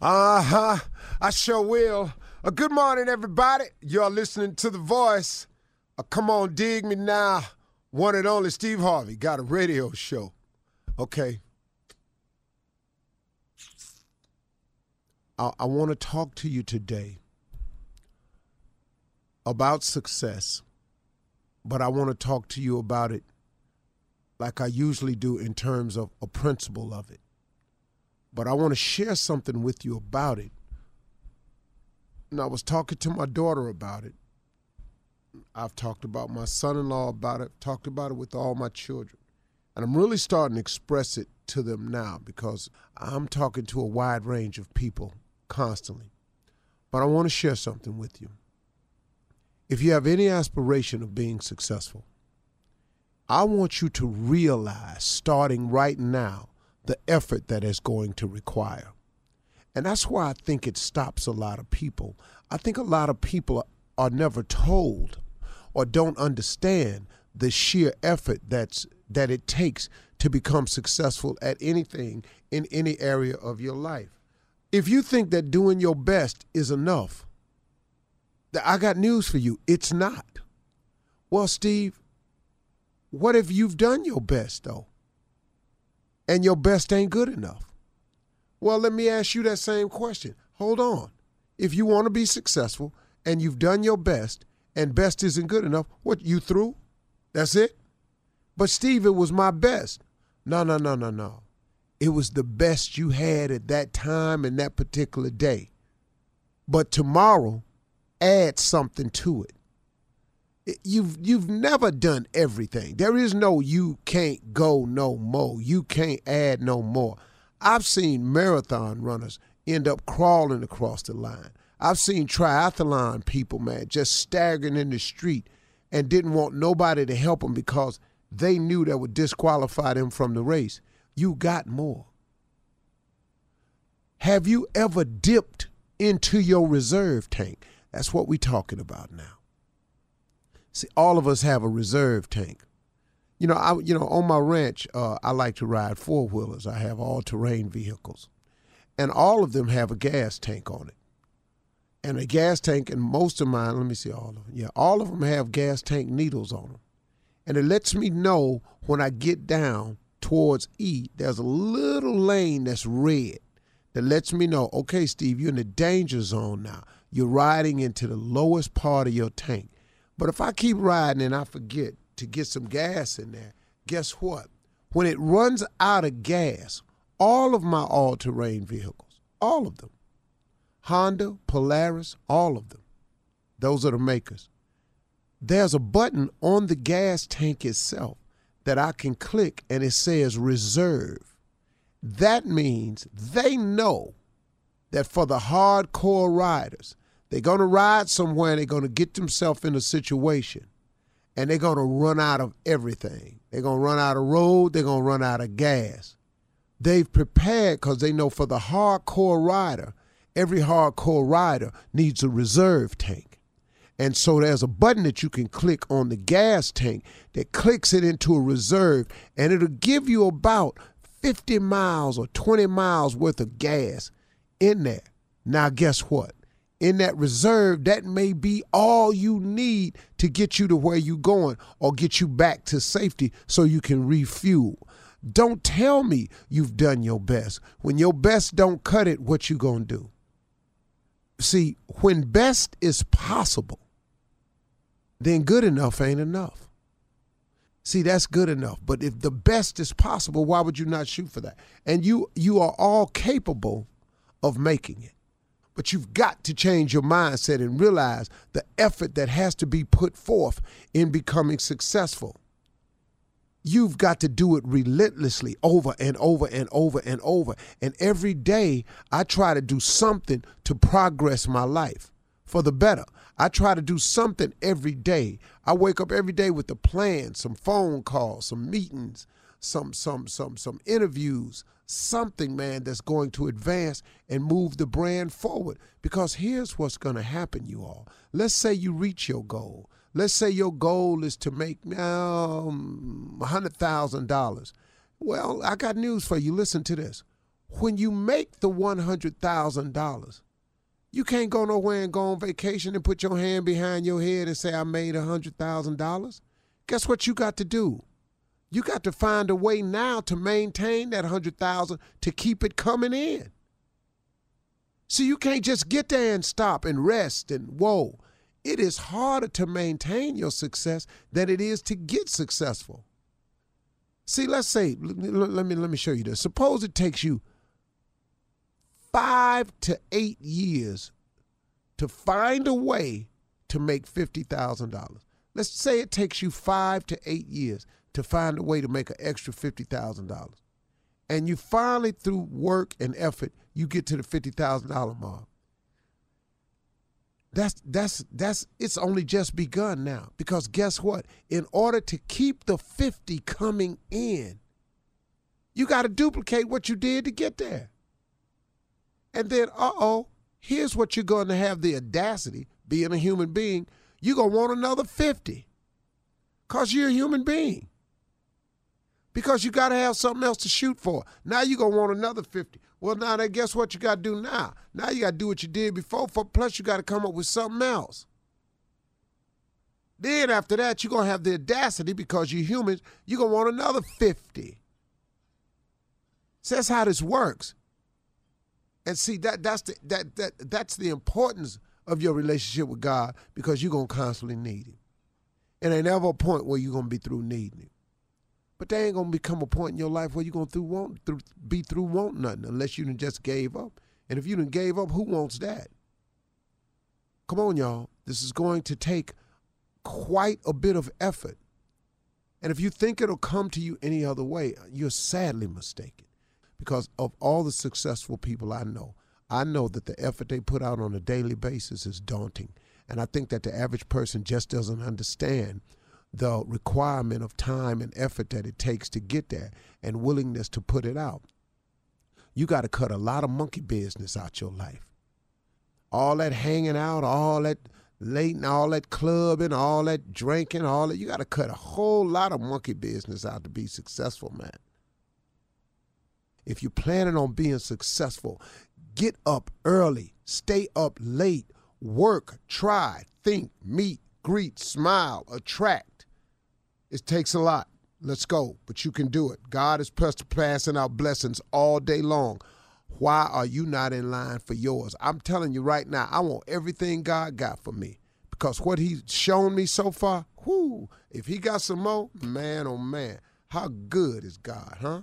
Uh huh. I sure will. Uh, good morning, everybody. You're listening to The Voice. Uh, come on, dig me now. One and only Steve Harvey got a radio show. Okay. I, I want to talk to you today about success, but I want to talk to you about it like I usually do in terms of a principle of it. But I want to share something with you about it. And I was talking to my daughter about it. I've talked about my son in law about it, talked about it with all my children. And I'm really starting to express it to them now because I'm talking to a wide range of people constantly. But I want to share something with you. If you have any aspiration of being successful, I want you to realize starting right now the effort that is going to require. And that's why I think it stops a lot of people. I think a lot of people are never told or don't understand the sheer effort that's that it takes to become successful at anything in any area of your life. If you think that doing your best is enough, that I got news for you. It's not. Well, Steve, what if you've done your best though? And your best ain't good enough? Well, let me ask you that same question. Hold on. If you want to be successful and you've done your best and best isn't good enough, what you through? That's it? But Steve, it was my best. No, no, no, no, no. It was the best you had at that time and that particular day. But tomorrow, add something to it you've you've never done everything. There is no you can't go no more. You can't add no more. I've seen marathon runners end up crawling across the line. I've seen triathlon people, man, just staggering in the street and didn't want nobody to help them because they knew that would disqualify them from the race. You got more. Have you ever dipped into your reserve tank? That's what we're talking about now. See, all of us have a reserve tank. You know, I you know on my ranch, uh, I like to ride four wheelers. I have all terrain vehicles, and all of them have a gas tank on it. And a gas tank, and most of mine, let me see all of them. Yeah, all of them have gas tank needles on them, and it lets me know when I get down towards E. There's a little lane that's red that lets me know, okay, Steve, you're in the danger zone now. You're riding into the lowest part of your tank. But if I keep riding and I forget to get some gas in there, guess what? When it runs out of gas, all of my all terrain vehicles, all of them, Honda, Polaris, all of them, those are the makers. There's a button on the gas tank itself that I can click and it says reserve. That means they know that for the hardcore riders, they're going to ride somewhere they're going to get themselves in a situation and they're going to run out of everything. They're going to run out of road, they're going to run out of gas. They've prepared because they know for the hardcore rider, every hardcore rider needs a reserve tank. And so there's a button that you can click on the gas tank that clicks it into a reserve, and it'll give you about 50 miles or 20 miles worth of gas in there. Now, guess what? In that reserve, that may be all you need to get you to where you're going or get you back to safety so you can refuel. Don't tell me you've done your best. When your best don't cut it, what you going to do? See, when best is possible, then good enough ain't enough. See, that's good enough. But if the best is possible, why would you not shoot for that? And you you are all capable of making it. But you've got to change your mindset and realize the effort that has to be put forth in becoming successful. You've got to do it relentlessly over and over and over and over. And every day, I try to do something to progress my life for the better. I try to do something every day. I wake up every day with a plan, some phone calls, some meetings, some some some some interviews, something, man, that's going to advance and move the brand forward. Because here's what's going to happen, you all. Let's say you reach your goal. Let's say your goal is to make um, $100,000. Well, I got news for you. Listen to this. when you make the $100,000, you can't go nowhere and go on vacation and put your hand behind your head and say, I made $100,000. Guess what you got to do? You got to find a way now to maintain that 100,000 to keep it coming in. See, you can't just get there and stop and rest and whoa. It is harder to maintain your success than it is to get successful. See, let's say, let me let me show you this. Suppose it takes you five to eight years to find a way to make fifty thousand dollars. Let's say it takes you five to eight years to find a way to make an extra fifty thousand dollars, and you finally, through work and effort, you get to the fifty thousand dollar mark. That's that's that's it's only just begun now because guess what? In order to keep the 50 coming in, you got to duplicate what you did to get there. And then uh-oh, here's what you're going to have the audacity, being a human being, you're going to want another 50. Cuz you're a human being. Because you got to have something else to shoot for. Now you're going to want another 50. Well, now then guess what you got to do now? Now you got to do what you did before. For, plus, you got to come up with something else. Then after that, you're going to have the audacity because you're humans, you're going to want another 50. So that's how this works. And see that that's the that that that's the importance of your relationship with God because you're gonna constantly need him. And ain't ever a point where you're gonna be through needing him. But there ain't gonna become a point in your life where you're gonna through want through be through want nothing unless you done just gave up. And if you done gave up, who wants that? Come on, y'all. This is going to take quite a bit of effort. And if you think it'll come to you any other way, you're sadly mistaken. Because of all the successful people I know, I know that the effort they put out on a daily basis is daunting. And I think that the average person just doesn't understand the requirement of time and effort that it takes to get there and willingness to put it out. You got to cut a lot of monkey business out your life. All that hanging out, all that late and all that clubbing, all that drinking, all that, you got to cut a whole lot of monkey business out to be successful, man. If you're planning on being successful, get up early, stay up late, work, try, think, meet, greet, smile, attract it takes a lot. Let's go. But you can do it. God is passing out blessings all day long. Why are you not in line for yours? I'm telling you right now, I want everything God got for me. Because what He's shown me so far, whoo, if He got some more, man, oh man, how good is God, huh?